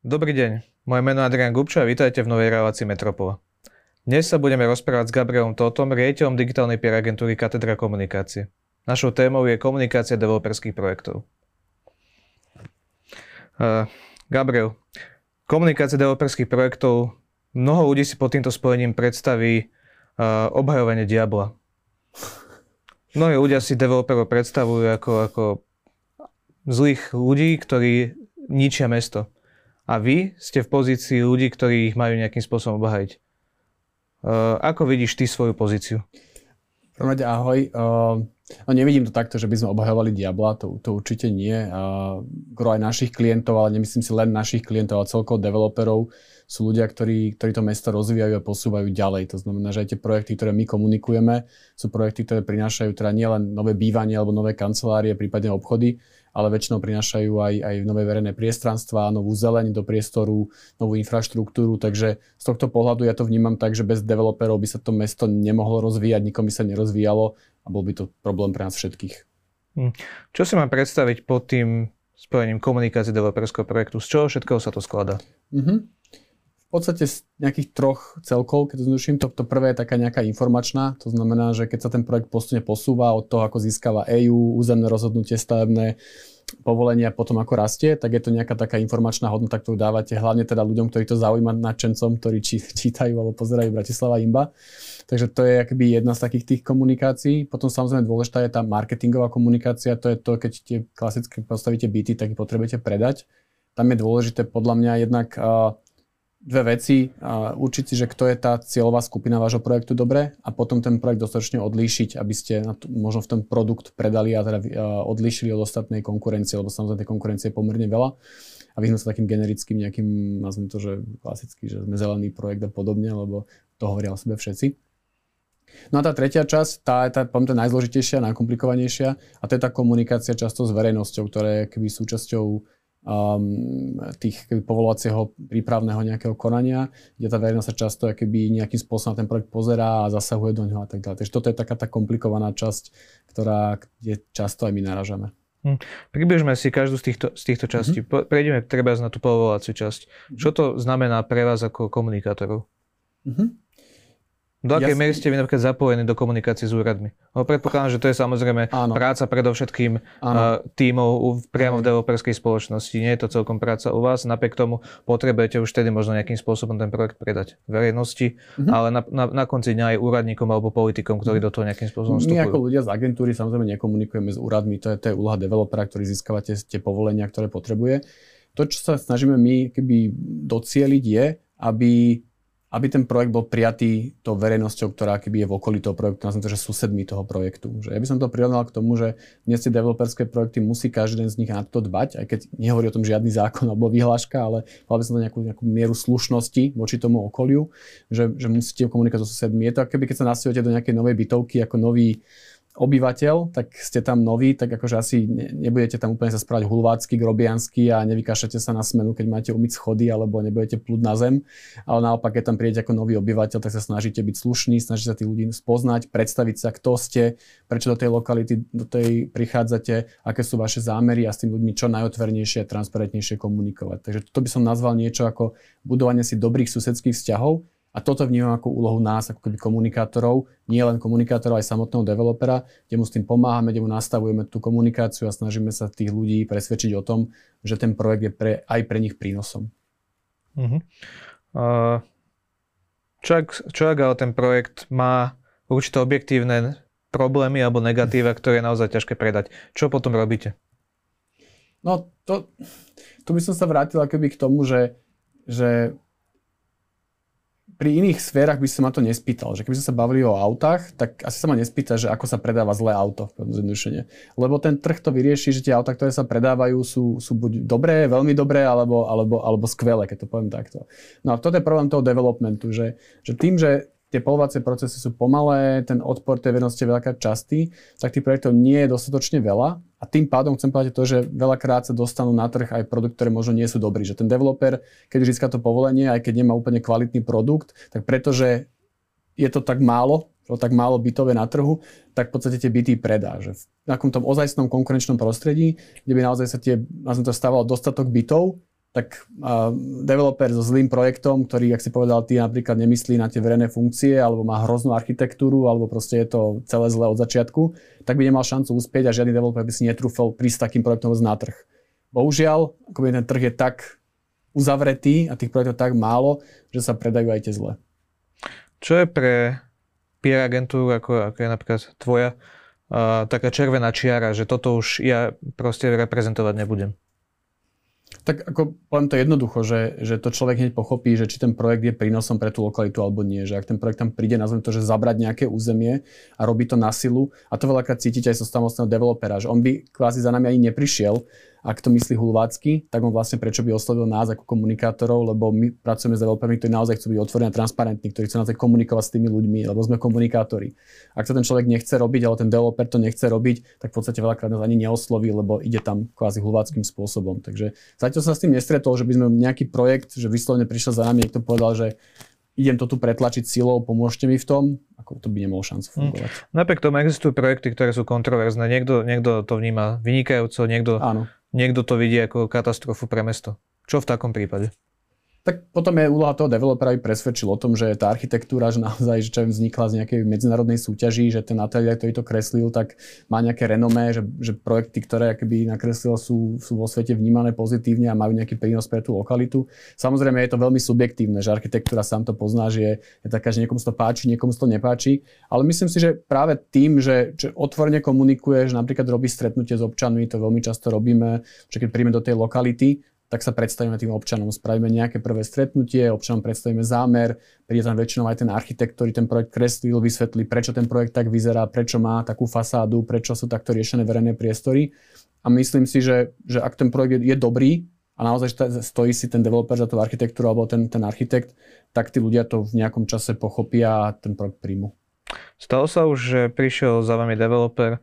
Dobrý deň, moje meno je Adrian Gubčo a vítajte v novej relácii Metropola. Dnes sa budeme rozprávať s Gabrielom Totom, riaditeľom digitálnej PR agentúry Katedra komunikácie. Našou témou je komunikácia developerských projektov. Uh, Gabriel, komunikácia developerských projektov, mnoho ľudí si pod týmto spojením predstaví uh, obhajovanie diabla. Mnohí ľudia si developerov predstavujú ako, ako zlých ľudí, ktorí ničia mesto a vy ste v pozícii ľudí, ktorí ich majú nejakým spôsobom obhajiť. Uh, ako vidíš ty svoju pozíciu? Promade, ahoj. Uh, no nevidím to takto, že by sme obhajovali diabla, to, to určite nie. Uh, aj našich klientov, ale nemyslím si len našich klientov, ale celkovo developerov sú ľudia, ktorí, ktorí to mesto rozvíjajú a posúvajú ďalej. To znamená, že aj tie projekty, ktoré my komunikujeme, sú projekty, ktoré prinášajú teda nielen nové bývanie alebo nové kancelárie, prípadne obchody, ale väčšinou prinášajú aj, aj nové verejné priestranstva, novú zeleň do priestoru, novú infraštruktúru, takže z tohto pohľadu ja to vnímam tak, že bez developerov by sa to mesto nemohlo rozvíjať, nikom by sa nerozvíjalo a bol by to problém pre nás všetkých. Hm. Čo si mám predstaviť pod tým spojením komunikácie developerského projektu? Z čoho všetkého sa to skladá? Mm-hmm v podstate z nejakých troch celkov, keď to zruším, to, to prvé je taká nejaká informačná, to znamená, že keď sa ten projekt postupne posúva od toho, ako získava EU, územné rozhodnutie stavebné, povolenia potom ako rastie, tak je to nejaká taká informačná hodnota, ktorú dávate hlavne teda ľuďom, ktorí to zaujíma nadšencom, ktorí či, čítajú alebo pozerajú Bratislava Imba. Takže to je akoby jedna z takých tých komunikácií. Potom samozrejme dôležitá je tá marketingová komunikácia, to je to, keď tie klasické postavíte byty, tak ich potrebujete predať. Tam je dôležité podľa mňa jednak uh, dve veci. A určiť si, že kto je tá cieľová skupina vášho projektu dobre a potom ten projekt dostatočne odlíšiť, aby ste na to, možno v ten produkt predali a teda odlíšili od ostatnej konkurencie, lebo samozrejme tej konkurencie je pomerne veľa. A vyhnúť sa takým generickým nejakým, nazvem to, že klasicky, že sme zelený projekt a podobne, lebo to hovoria o sebe všetci. No a tá tretia časť, tá je tá, tá najzložitejšia, najkomplikovanejšia a to je tá komunikácia často s verejnosťou, ktorá je keby súčasťou um, tých keby, povolovacieho prípravného nejakého konania, kde tá verejnosť sa často keby, nejakým spôsobom ten projekt pozerá a zasahuje do neho a tak ďalej. Takže toto je taká tá komplikovaná časť, ktorá, kde často aj my naražame. Hm. Približme si každú z týchto, z týchto častí. Mm-hmm. Prejdeme treba na tú povolovaciu časť. Mm-hmm. Čo to znamená pre vás ako komunikátorov? Mm-hmm. Do akej miery ste vy napríklad zapojení do komunikácie s úradmi? No, predpokladám, že to je samozrejme Áno. práca predovšetkým Áno. tímov priamo v developerskej spoločnosti. Nie je to celkom práca u vás. Napriek tomu potrebujete už tedy možno nejakým spôsobom ten projekt predať verejnosti, mm-hmm. ale na, na, na konci dňa aj úradníkom alebo politikom, ktorí do toho nejakým spôsobom vstupujú. My ako ľudia z agentúry samozrejme nekomunikujeme s úradmi. To je, to je úloha developera, ktorý získava tie, tie povolenia, ktoré potrebuje. To, čo sa snažíme my keby docieliť je, aby aby ten projekt bol prijatý tou verejnosťou, ktorá keby je v okolí toho projektu, nazvem to, že susedmi toho projektu. Že ja by som to prirovnal k tomu, že dnes tie developerské projekty musí každý z nich na to dbať, aj keď nehovorí o tom žiadny zákon alebo vyhláška, ale by som to nejakú, nejakú mieru slušnosti voči tomu okoliu, že, že musíte komunikovať so susedmi. Je to ako keby, keď sa nasťujete do nejakej novej bytovky ako nový obyvateľ, tak ste tam noví, tak akože asi nebudete tam úplne sa správať hulvácky, grobiansky a nevykašľate sa na smenu, keď máte umyť schody alebo nebudete plúť na zem. Ale naopak, keď tam prídete ako nový obyvateľ, tak sa snažíte byť slušný, snažíte sa tých ľudí spoznať, predstaviť sa, kto ste, prečo do tej lokality, do tej prichádzate, aké sú vaše zámery a s tým ľuďmi čo najotvornejšie a transparentnejšie komunikovať. Takže to by som nazval niečo ako budovanie si dobrých susedských vzťahov, a toto vnímam ako úlohu nás, ako keby komunikátorov, nie len komunikátorov, aj samotného developera, kde mu s tým pomáhame, kde mu nastavujeme tú komunikáciu a snažíme sa tých ľudí presvedčiť o tom, že ten projekt je pre, aj pre nich prínosom. Uh-huh. Uh, čo, ak, čo ak ale ten projekt má určité objektívne problémy alebo negatíva, ktoré je naozaj ťažké predať. Čo potom robíte? No, to, tu by som sa vrátil akoby k tomu, že, že pri iných sférach by som ma to nespýtal. Že keby sme sa bavili o autách, tak asi sa ma nespýta, že ako sa predáva zlé auto, zjednodušene. Lebo ten trh to vyrieši, že tie autá, ktoré sa predávajú, sú, sú buď dobré, veľmi dobré, alebo, alebo, alebo skvelé, keď to poviem takto. No a toto je problém toho developmentu, že, že tým, že tie polovacie procesy sú pomalé, ten odpor tej verejnosti je veľakrát častý, tak tých projektov nie je dostatočne veľa a tým pádom chcem povedať to, že veľakrát sa dostanú na trh aj produkty, ktoré možno nie sú dobrí. Že ten developer, keď získa to povolenie, aj keď nemá úplne kvalitný produkt, tak pretože je to tak málo, tak málo bytové na trhu, tak v podstate tie byty predá. Že v takom tom ozajstnom konkurenčnom prostredí, kde by naozaj sa tie, to stávalo dostatok bytov, tak uh, developer so zlým projektom, ktorý, ak si povedal, ty napríklad nemyslí na tie verejné funkcie, alebo má hroznú architektúru, alebo proste je to celé zlé od začiatku, tak by nemal šancu uspieť a žiadny developer by si netrúfal prísť takým projektom na trh. Bohužiaľ, akoby ten trh je tak uzavretý a tých projektov tak málo, že sa predajú aj tie zlé. Čo je pre PR agentúru, ako, ako je napríklad tvoja, uh, taká červená čiara, že toto už ja proste reprezentovať nebudem? Tak ako poviem to jednoducho, že, že to človek hneď pochopí, že či ten projekt je prínosom pre tú lokalitu alebo nie. Že ak ten projekt tam príde, nazvem to, že zabrať nejaké územie a robí to na silu. A to veľakrát cítite aj zo so samostného developera, že on by kvázi za nami ani neprišiel, ak to myslí hulvácky, tak on vlastne prečo by oslovil nás ako komunikátorov, lebo my pracujeme s developermi, ktorí naozaj chcú byť otvorení a transparentní, ktorí chcú naozaj komunikovať s tými ľuďmi, lebo sme komunikátori. Ak to ten človek nechce robiť, ale ten developer to nechce robiť, tak v podstate veľakrát nás ani neosloví, lebo ide tam kvázi hulváckým spôsobom. Takže zatiaľ sa s tým nestretol, že by sme nejaký projekt, že vyslovene prišiel za nami, niekto povedal, že idem to tu pretlačiť silou, pomôžte mi v tom, ako to by nemalo šancu hm. fungovať. Napriek tomu existujú projekty, ktoré sú kontroverzné. Niekto, niekto to vníma vynikajúco, niekto Áno niekto to vidí ako katastrofu pre mesto. Čo v takom prípade? Tak potom je úloha toho developera, aby presvedčil o tom, že tá architektúra, že naozaj, že čo vznikla z nejakej medzinárodnej súťaží, že ten ateliér, ktorý to kreslil, tak má nejaké renomé, že, že projekty, ktoré akoby nakreslil, sú, sú vo svete vnímané pozitívne a majú nejaký prínos pre tú lokalitu. Samozrejme je to veľmi subjektívne, že architektúra sám to pozná, že je, je taká, že niekomu to páči, niekomu to nepáči, ale myslím si, že práve tým, že, že otvorene že napríklad robí stretnutie s občanmi, to veľmi často robíme, že keď príjme do tej lokality, tak sa predstavíme tým občanom. Spravíme nejaké prvé stretnutie, občanom predstavíme zámer, príde tam väčšinou aj ten architekt, ktorý ten projekt kreslil, vysvetlí, prečo ten projekt tak vyzerá, prečo má takú fasádu, prečo sú takto riešené verejné priestory. A myslím si, že, že ak ten projekt je, je dobrý a naozaj stojí si ten developer za tú architektúru alebo ten, ten architekt, tak tí ľudia to v nejakom čase pochopia a ten projekt príjmu. Stalo sa už, že prišiel za vami developer,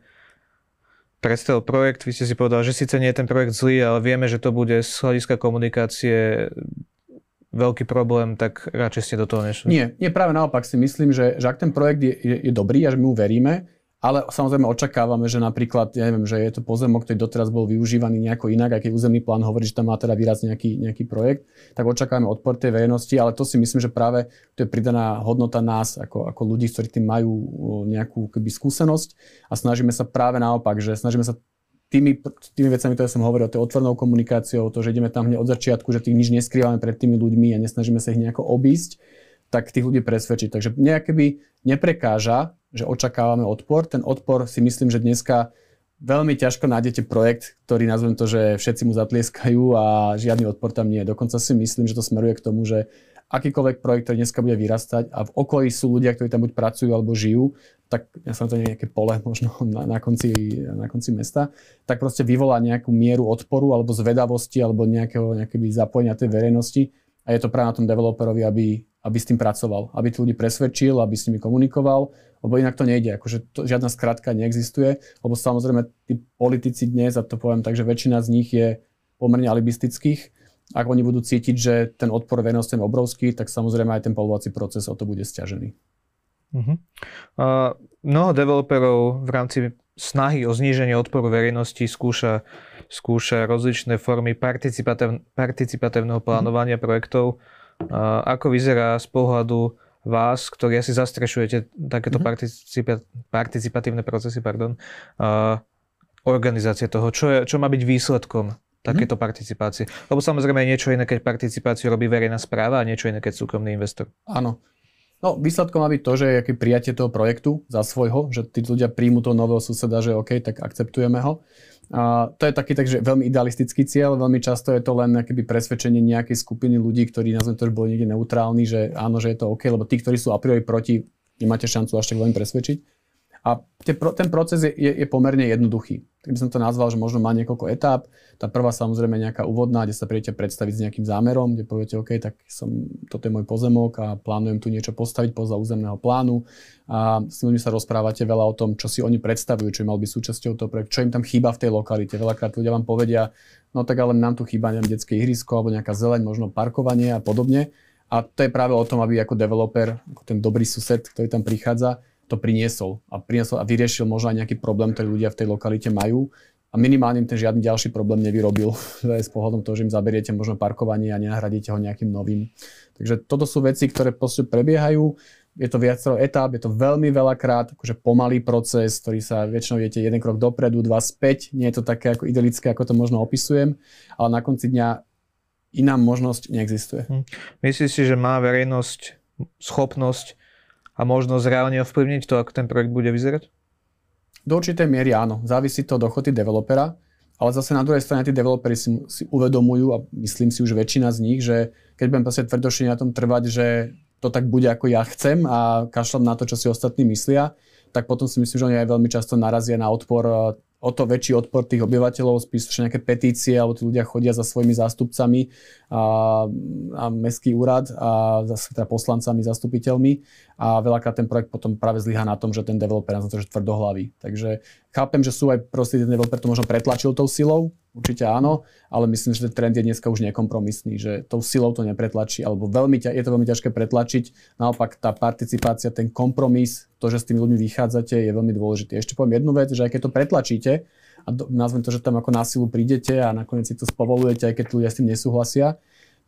predstavil projekt, vy ste si povedali, že síce nie je ten projekt zlý, ale vieme, že to bude z hľadiska komunikácie veľký problém, tak radšej ste do toho nešli. Nie, nie práve naopak si myslím, že, že ak ten projekt je, je, je dobrý a že my mu veríme, ale samozrejme očakávame, že napríklad, ja neviem, že je to pozemok, ktorý doteraz bol využívaný nejako inak, keď územný plán hovorí, že tam má teda výraz nejaký, nejaký projekt, tak očakávame odpor tej verejnosti, ale to si myslím, že práve to je pridaná hodnota nás, ako, ako ľudí, ktorí tým majú nejakú keby, skúsenosť a snažíme sa práve naopak, že snažíme sa tými, tými vecami, ktoré som hovoril, tej otvornou komunikáciou, to, že ideme tam hneď od začiatku, že tých nič neskrývame pred tými ľuďmi a nesnažíme sa ich nejako obísť, tak tých ľudí presvedčiť. Takže nejaké by neprekáža, že očakávame odpor. Ten odpor si myslím, že dneska veľmi ťažko nájdete projekt, ktorý nazvem to, že všetci mu zatlieskajú a žiadny odpor tam nie je. Dokonca si myslím, že to smeruje k tomu, že akýkoľvek projekt, ktorý dneska bude vyrastať a v okolí sú ľudia, ktorí tam buď pracujú alebo žijú, tak ja som to nejaké pole možno na, na, konci, na konci mesta, tak proste vyvolá nejakú mieru odporu alebo zvedavosti alebo nejakého, nejakého zapojenia tej verejnosti a je to práve na tom developerovi, aby, aby s tým pracoval, aby tých ľudí presvedčil, aby s nimi komunikoval, lebo inak to nejde. Akože to, žiadna skratka neexistuje, lebo samozrejme tí politici dnes, a to poviem tak, že väčšina z nich je pomerne alibistických, ak oni budú cítiť, že ten odpor verejnosti je obrovský, tak samozrejme aj ten povolovací proces o to bude stiažený. Uh-huh. Uh, mnoho developerov v rámci snahy o zníženie odporu verejnosti skúša skúša rozličné formy participatív, participatívneho plánovania projektov. Ako vyzerá z pohľadu vás, ktorí asi zastrešujete takéto mm-hmm. participa- participatívne procesy, pardon, organizácie toho, čo, je, čo má byť výsledkom takéto mm-hmm. participácie. Lebo samozrejme je niečo iné, keď participáciu robí verejná správa a niečo iné, keď súkromný investor. Áno. No, výsledkom má byť to, že je prijatie toho projektu za svojho, že tí ľudia príjmu toho nového suseda, že OK, tak akceptujeme ho. A to je taký takže veľmi idealistický cieľ, veľmi často je to len keby presvedčenie nejakej skupiny ľudí, ktorí nazvem to, že boli niekde neutrálni, že áno, že je to OK, lebo tí, ktorí sú a priori proti, nemáte šancu až tak veľmi presvedčiť. A ten proces je, je, je pomerne jednoduchý. Tak by som to nazval, že možno má niekoľko etáp. Tá prvá samozrejme nejaká úvodná, kde sa prídete predstaviť s nejakým zámerom, kde poviete, OK, tak som, toto je môj pozemok a plánujem tu niečo postaviť podľa územného plánu. A s ľuďmi sa rozprávate veľa o tom, čo si oni predstavujú, čo im mal byť súčasťou toho projektu, čo im tam chýba v tej lokalite. Veľakrát ľudia vám povedia, no tak ale nám tu chýba neviem, detské ihrisko alebo nejaká zeleň, možno parkovanie a podobne. A to je práve o tom, aby ako developer, ako ten dobrý sused, ktorý tam prichádza, to priniesol a priniesol a vyriešil možno aj nejaký problém, ktorý ľudia v tej lokalite majú. a minimálne ten žiadny ďalší problém nevyrobil s pohľadom toho, že im zaberiete možno parkovanie a nenahradíte ho nejakým novým. Takže toto sú veci, ktoré prebiehajú je to viacero etáp, je to veľmi veľakrát akože pomalý proces, ktorý sa väčšinou viete jeden krok dopredu, dva späť, nie je to také ako idylické, ako to možno opisujem, ale na konci dňa iná možnosť neexistuje. Hm. Myslíš si, že má verejnosť schopnosť a možnosť reálne ovplyvniť to, ako ten projekt bude vyzerať? Do určitej miery áno. Závisí to od ochoty developera, ale zase na druhej strane tí developeri si, si uvedomujú a myslím si už väčšina z nich, že keď budem proste tvrdošine na tom trvať, že to tak bude ako ja chcem a kašľam na to, čo si ostatní myslia, tak potom si myslím, že oni aj veľmi často narazia na odpor o to väčší odpor tých obyvateľov, spíš nejaké petície, alebo tí ľudia chodia za svojimi zástupcami a, a mestský úrad a zase teda poslancami, zastupiteľmi a veľakrát ten projekt potom práve zlyhá na tom, že ten developer na to, že tvrdohlavý. Takže chápem, že sú aj proste ten developer to možno pretlačil tou silou, určite áno, ale myslím, že ten trend je dneska už nekompromisný, že tou silou to nepretlačí, alebo veľmi, je to veľmi ťažké pretlačiť. Naopak tá participácia, ten kompromis, to, že s tými ľuďmi vychádzate, je veľmi dôležité. Ešte poviem jednu vec, že aj keď to pretlačíte, a do, nazvem to, že tam ako násilu prídete a nakoniec si to spovolujete, aj keď ľudia s tým nesúhlasia,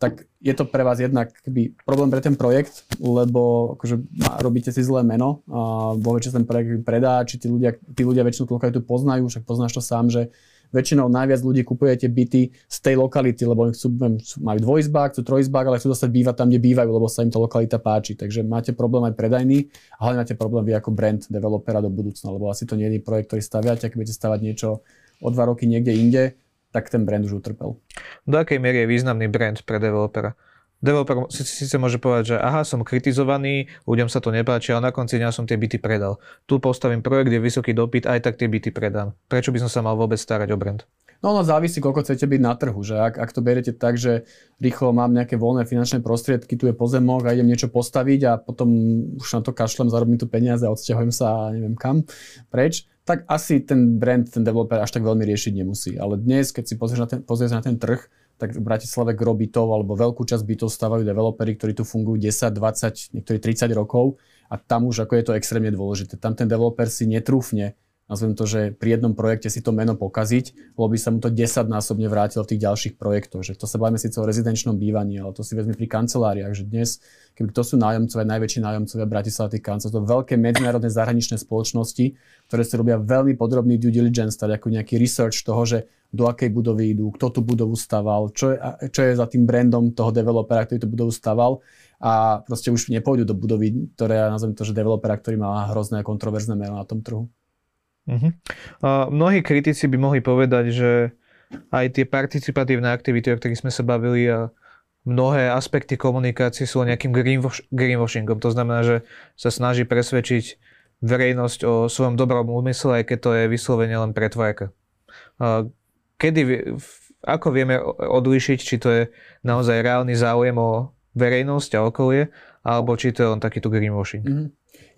tak je to pre vás jednak keby, problém pre ten projekt, lebo akože, robíte si zlé meno a vo väčšine ten projekt predá, či tí ľudia, tí ľudia väčšinu tú lokalitu poznajú, však poznáš to sám, že väčšinou najviac ľudí kupujete byty z tej lokality, lebo oni chcú, majú dvojizbák, chcú trojizbák, ale chcú dostať bývať tam, kde bývajú, lebo sa im tá lokalita páči. Takže máte problém aj predajný a hlavne máte problém vy ako brand developera do budúcna, lebo asi to nie je projekt, ktorý staviate, ak budete stavať niečo o dva roky niekde inde, tak ten brand už utrpel. Do akej miery je významný brand pre developera? Developer síce môže povedať, že aha, som kritizovaný, ľuďom sa to nepáči, ale na konci dňa som tie byty predal. Tu postavím projekt, je vysoký dopyt, aj tak tie byty predám. Prečo by som sa mal vôbec starať o brand? No ono závisí, koľko chcete byť na trhu, že ak, ak to beriete tak, že rýchlo mám nejaké voľné finančné prostriedky, tu je pozemok a idem niečo postaviť a potom už na to kašlem, zarobím tu peniaze a odsťahujem sa a neviem kam preč, tak asi ten brand, ten developer až tak veľmi riešiť nemusí. Ale dnes, keď si pozrieš na ten, pozrieš na ten trh, tak v Bratislave gro alebo veľkú časť bytov stavajú developeri, ktorí tu fungujú 10, 20, niektorí 30 rokov a tam už ako je to extrémne dôležité. Tam ten developer si netrúfne nazvem to, že pri jednom projekte si to meno pokaziť, lebo by sa mu to 10 násobne vrátilo v tých ďalších projektoch. Že to sa bavíme síce o rezidenčnom bývaní, ale to si vezme pri kanceláriách, že dnes, keby to sú nájomcovia, najväčší nájomcovia Bratislava tých kancelárov, to veľké medzinárodné zahraničné spoločnosti, ktoré si robia veľmi podrobný due diligence, teda ako nejaký research toho, že do akej budovy idú, kto tú budovu staval, čo je, čo je za tým brandom toho developera, ktorý tú budovu staval a proste už nepôjdu do budovy, ktoré ja nazvem to, že developera, ktorý má hrozné kontroverzné meno na tom trhu. Uh-huh. A mnohí kritici by mohli povedať, že aj tie participatívne aktivity, o ktorých sme sa bavili a mnohé aspekty komunikácie sú nejakým greenwash, greenwashingom. To znamená, že sa snaží presvedčiť verejnosť o svojom dobrom úmysle, aj keď to je vyslovene len pretvárka. Kedy, ako vieme odlišiť, či to je naozaj reálny záujem o verejnosť a okolie, alebo či to je len takýto greenwashing? Mm-hmm.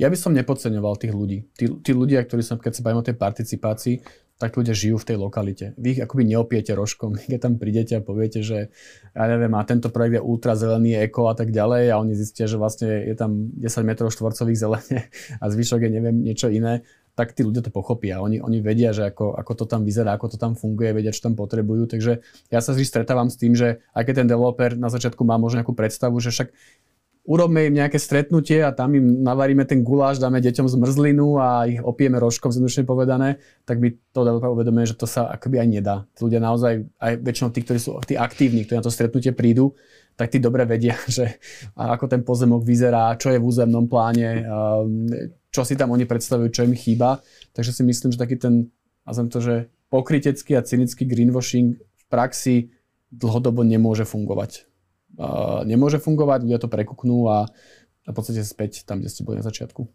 Ja by som nepodceňoval tých ľudí. Tí, tí ľudia, ktorí som, keď sa bavím o tej participácii, tak ľudia žijú v tej lokalite. Vy ich akoby neopiete rožkom, keď tam prídete a poviete, že ja neviem, a tento projekt je ultra zelený, eko a tak ďalej a oni zistia, že vlastne je tam 10 metrov štvorcových zelene a zvyšok je neviem niečo iné, tak tí ľudia to pochopia. Oni, oni vedia, že ako, ako to tam vyzerá, ako to tam funguje, vedia, čo tam potrebujú. Takže ja sa vždy stretávam s tým, že aj keď ten developer na začiatku má možno nejakú predstavu, že však urobme im nejaké stretnutie a tam im navaríme ten guláš, dáme deťom zmrzlinu a ich opijeme rožkom, zjednodušene povedané, tak by to uvedomuje, že to sa akoby aj nedá. Tí ľudia naozaj, aj väčšinou tí, ktorí sú tí aktívni, ktorí na to stretnutie prídu, tak tí dobre vedia, že ako ten pozemok vyzerá, čo je v územnom pláne, čo si tam oni predstavujú, čo im chýba. Takže si myslím, že taký ten, nazvem to, že pokrytecký a cynický greenwashing v praxi dlhodobo nemôže fungovať nemôže fungovať, ľudia to prekuknú a v podstate späť tam, kde ste boli na začiatku.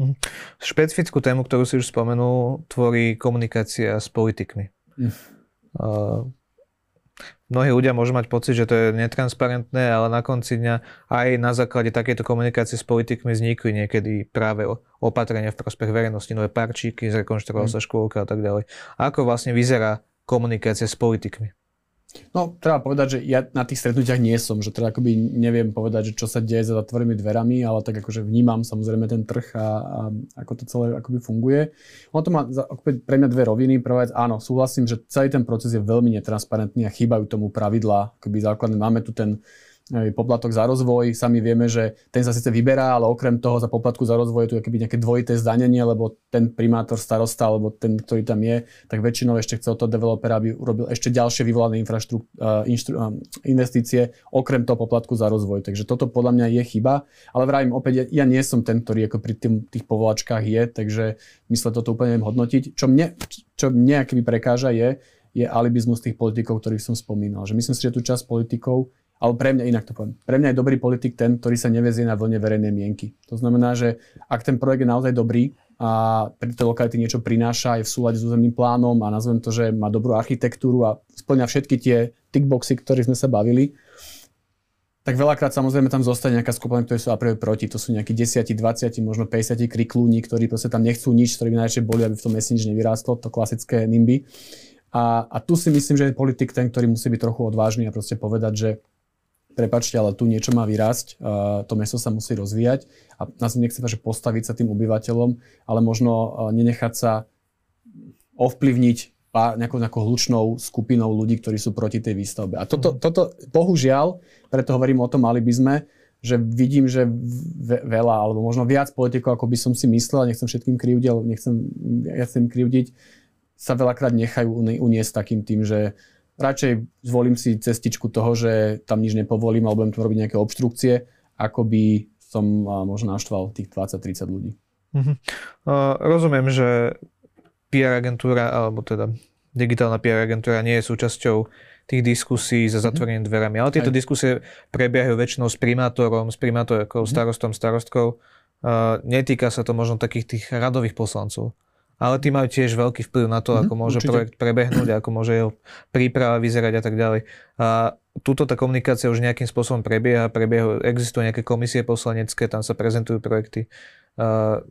Mhm. Špecifickú tému, ktorú si už spomenul, tvorí komunikácia s politikmi. Mm. Uh, mnohí ľudia môžu mať pocit, že to je netransparentné, ale na konci dňa aj na základe takéto komunikácie s politikmi vznikli niekedy práve opatrenia v prospech verejnosti, nové parčíky, zrekonštruovala mm. sa škôlka a tak ďalej. Ako vlastne vyzerá komunikácia s politikmi? No, treba povedať, že ja na tých stretnutiach nie som, že teda akoby neviem povedať, že čo sa deje za zatvorenými dverami, ale tak akože vnímam samozrejme ten trh a, a ako to celé akoby funguje. Ono to má akoby pre mňa dve roviny. Prvá vec, áno, súhlasím, že celý ten proces je veľmi netransparentný a chýbajú tomu pravidlá. Akoby základné, máme tu ten poplatok za rozvoj. Sami vieme, že ten sa síce vyberá, ale okrem toho za poplatku za rozvoj je tu nejaké dvojité zdanenie, lebo ten primátor starosta, alebo ten, ktorý tam je, tak väčšinou ešte chce od toho developera, aby urobil ešte ďalšie vyvolané infraštru, inštru, investície, okrem toho poplatku za rozvoj. Takže toto podľa mňa je chyba. Ale vravím, opäť, ja, ja nie som ten, ktorý ako pri tým, tých povolačkách je, takže myslím, toto úplne neviem hodnotiť. Čo mne, čo mne prekáža je, je alibizmus tých politikov, ktorých som spomínal. Že myslím si, že tu časť politikov ale pre mňa inak to poviem. Pre mňa je dobrý politik ten, ktorý sa nevezie na vlne verejnej mienky. To znamená, že ak ten projekt je naozaj dobrý a pri tej lokality niečo prináša, je v súlade s územným plánom a nazvem to, že má dobrú architektúru a splňa všetky tie tickboxy, ktorých sme sa bavili, tak veľakrát samozrejme tam zostane nejaká skupina, ktorí sú a proti. To sú nejakí 10, 20, možno 50 kriklúni, ktorí proste tam nechcú nič, ktorí by najradšej boli, aby v tom meste nič nevyrástlo, to klasické NIMBY. A, a tu si myslím, že je politik ten, ktorý musí byť trochu odvážny a proste povedať, že prepačte, ale tu niečo má vyrásť, to mesto sa musí rozvíjať a nás nechce že postaviť sa tým obyvateľom, ale možno nenechať sa ovplyvniť nejakou, nejakou hlučnou skupinou ľudí, ktorí sú proti tej výstavbe. A toto, mhm. toto bohužiaľ, preto hovorím o tom, mali by sme, že vidím, že veľa, alebo možno viac politikov, ako by som si myslel, nechcem všetkým krivdiť, ale nechcem, ja chcem krivdiť, sa veľakrát nechajú uniesť takým tým, že radšej zvolím si cestičku toho, že tam nič nepovolím alebo budem tu robiť nejaké obštrukcie, ako by som možno naštval tých 20-30 ľudí. Uh-huh. Uh, rozumiem, že PR agentúra, alebo teda digitálna PR agentúra nie je súčasťou tých diskusí za mhm. zatvorenými dverami. Ale tieto Aj. diskusie prebiehajú väčšinou s primátorom, s primátorkou, uh-huh. starostom, starostkou. Uh, netýka sa to možno takých tých radových poslancov ale tí majú tiež veľký vplyv na to, mm, ako môže určite. projekt prebehnúť, ako môže jeho príprava vyzerať a tak ďalej. A túto tá komunikácia už nejakým spôsobom prebieha, prebieha, existujú nejaké komisie poslanecké, tam sa prezentujú projekty. A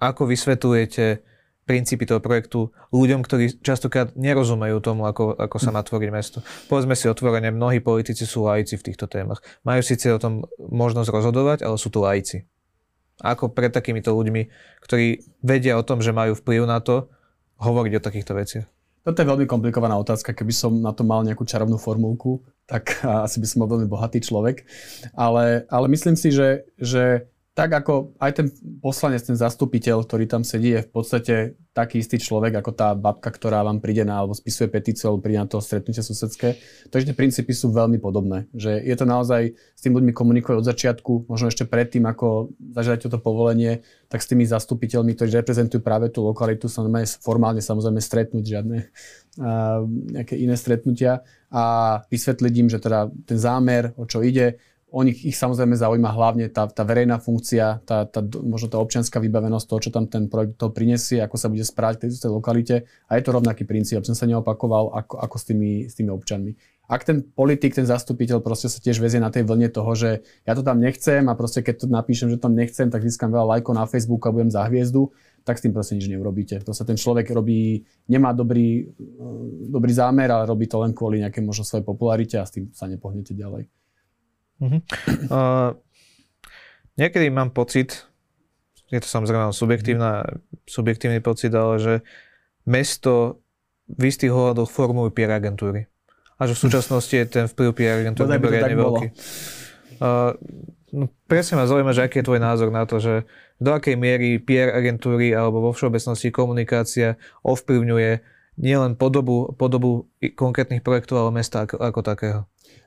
ako vysvetľujete princípy toho projektu ľuďom, ktorí častokrát nerozumejú tomu, ako, ako sa má tvoriť mesto. Povedzme si otvorene, mnohí politici sú lajci v týchto témach. Majú síce o tom možnosť rozhodovať, ale sú to lajci. Ako pred takýmito ľuďmi, ktorí vedia o tom, že majú vplyv na to, hovoriť o takýchto veciach? Toto je veľmi komplikovaná otázka. Keby som na to mal nejakú čarovnú formulku, tak asi by som bol veľmi bohatý človek. Ale, ale myslím si, že, že tak ako aj ten poslanec, ten zastupiteľ, ktorý tam sedí, je v podstate taký istý človek ako tá babka, ktorá vám príde na, alebo spisuje petíciu, alebo príde na to stretnutie susedské. Takže tie princípy sú veľmi podobné. Že je to naozaj s tým ľuďmi komunikuje od začiatku, možno ešte predtým, ako zažiadať toto povolenie, tak s tými zastupiteľmi, ktorí reprezentujú práve tú lokalitu, sa formálne samozrejme stretnúť, žiadne a, nejaké iné stretnutia a vysvetliť im, že teda ten zámer, o čo ide, o nich ich samozrejme zaujíma hlavne tá, tá verejná funkcia, tá, tá, možno tá občianská vybavenosť toho, čo tam ten projekt to prinesie, ako sa bude správať v tej lokalite. A je to rovnaký princíp, aby som sa neopakoval ako, ako s, tými, s tými občanmi. Ak ten politik, ten zastupiteľ proste sa tiež vezie na tej vlne toho, že ja to tam nechcem a proste keď to napíšem, že tam nechcem, tak získam veľa lajkov na Facebooku a budem za hviezdu, tak s tým proste nič neurobíte. To sa ten človek robí, nemá dobrý, dobrý zámer, ale robí to len kvôli nejakej možno svojej popularite a s tým sa nepohnete ďalej. Uh-huh. Uh, niekedy mám pocit, je to samozrejme subjektívny pocit, ale že mesto v istých hľadoch formujú PR agentúry. A že v súčasnosti je ten vplyv PR agentúry mimoriadne veľký. Uh, no, presne ma zaujíma, že aký je tvoj názor na to, že do akej miery PR agentúry alebo vo všeobecnosti komunikácia ovplyvňuje nielen podobu, podobu konkrétnych projektov, ale mesta ako, ako takého.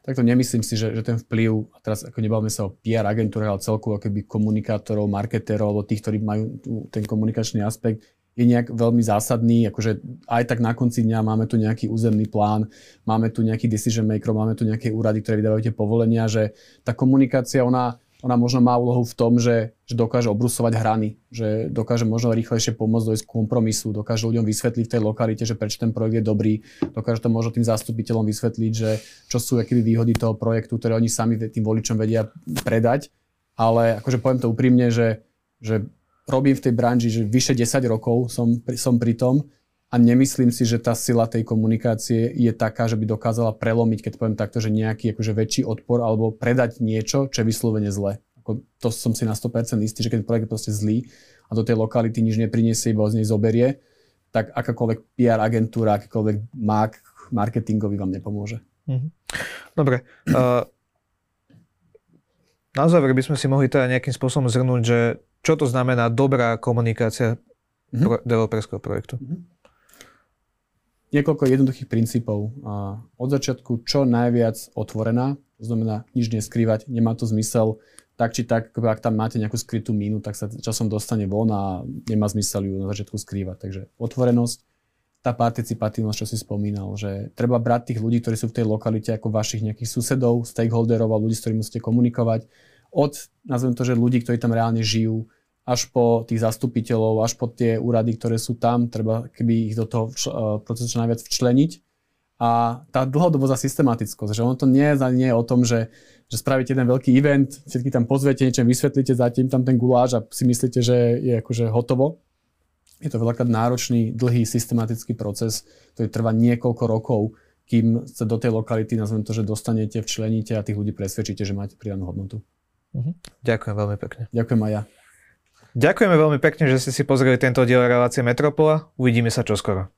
Takto nemyslím si, že, že ten vplyv, a teraz ako nebavíme sa o PR agentúre, ale celkovo akoby komunikátorov, marketérov, alebo tých, ktorí majú ten komunikačný aspekt, je nejak veľmi zásadný, akože aj tak na konci dňa máme tu nejaký územný plán, máme tu nejaký decision maker, máme tu nejaké úrady, ktoré vydávajú tie povolenia, že tá komunikácia, ona, ona možno má úlohu v tom, že, že dokáže obrusovať hrany, že dokáže možno rýchlejšie pomôcť dojsť k kompromisu, dokáže ľuďom vysvetliť v tej lokalite, že prečo ten projekt je dobrý, dokáže to možno tým zastupiteľom vysvetliť, že čo sú akými výhody toho projektu, ktoré oni sami tým voličom vedia predať. Ale akože poviem to úprimne, že, že robím v tej branži, že vyše 10 rokov som, som pri tom a nemyslím si, že tá sila tej komunikácie je taká, že by dokázala prelomiť, keď poviem takto, že nejaký akože väčší odpor alebo predať niečo, čo je vyslovene zle. Ako, to som si na 100% istý, že keď projekt je proste zlý a do tej lokality nič nepriniesie, iba z nej zoberie, tak akákoľvek PR agentúra, akýkoľvek mark, marketingový vám nepomôže. Mhm. Dobre. Uh, na záver by sme si mohli teda nejakým spôsobom zhrnúť, že čo to znamená dobrá komunikácia mm-hmm. pro, developerského projektu. Mm-hmm niekoľko jednoduchých princípov. Od začiatku čo najviac otvorená, to znamená nič neskrývať, nemá to zmysel tak či tak, ak tam máte nejakú skrytú mínu, tak sa časom dostane von a nemá zmysel ju na začiatku skrývať. Takže otvorenosť, tá participatívnosť, čo si spomínal, že treba brať tých ľudí, ktorí sú v tej lokalite ako vašich nejakých susedov, stakeholderov a ľudí, s ktorými musíte komunikovať, od, nazvem to, že ľudí, ktorí tam reálne žijú, až po tých zastupiteľov, až po tie úrady, ktoré sú tam, treba keby ich do toho e, procesu čo najviac včleniť. A tá dlhodobosť a systematickosť, že ono to nie, nie je o tom, že, že spravíte jeden veľký event, všetky tam pozviete, niečo vysvetlíte, zatím tam ten guláš a si myslíte, že je akože hotovo. Je to veľakrát náročný, dlhý, systematický proces, ktorý trvá niekoľko rokov, kým sa do tej lokality, nazvem to, že dostanete, včleníte a tých ľudí presvedčíte, že máte pridanú hodnotu. Mhm. Ďakujem veľmi pekne. Ďakujem aj ja. Ďakujeme veľmi pekne, že ste si pozreli tento diel relácie Metropola. Uvidíme sa čoskoro.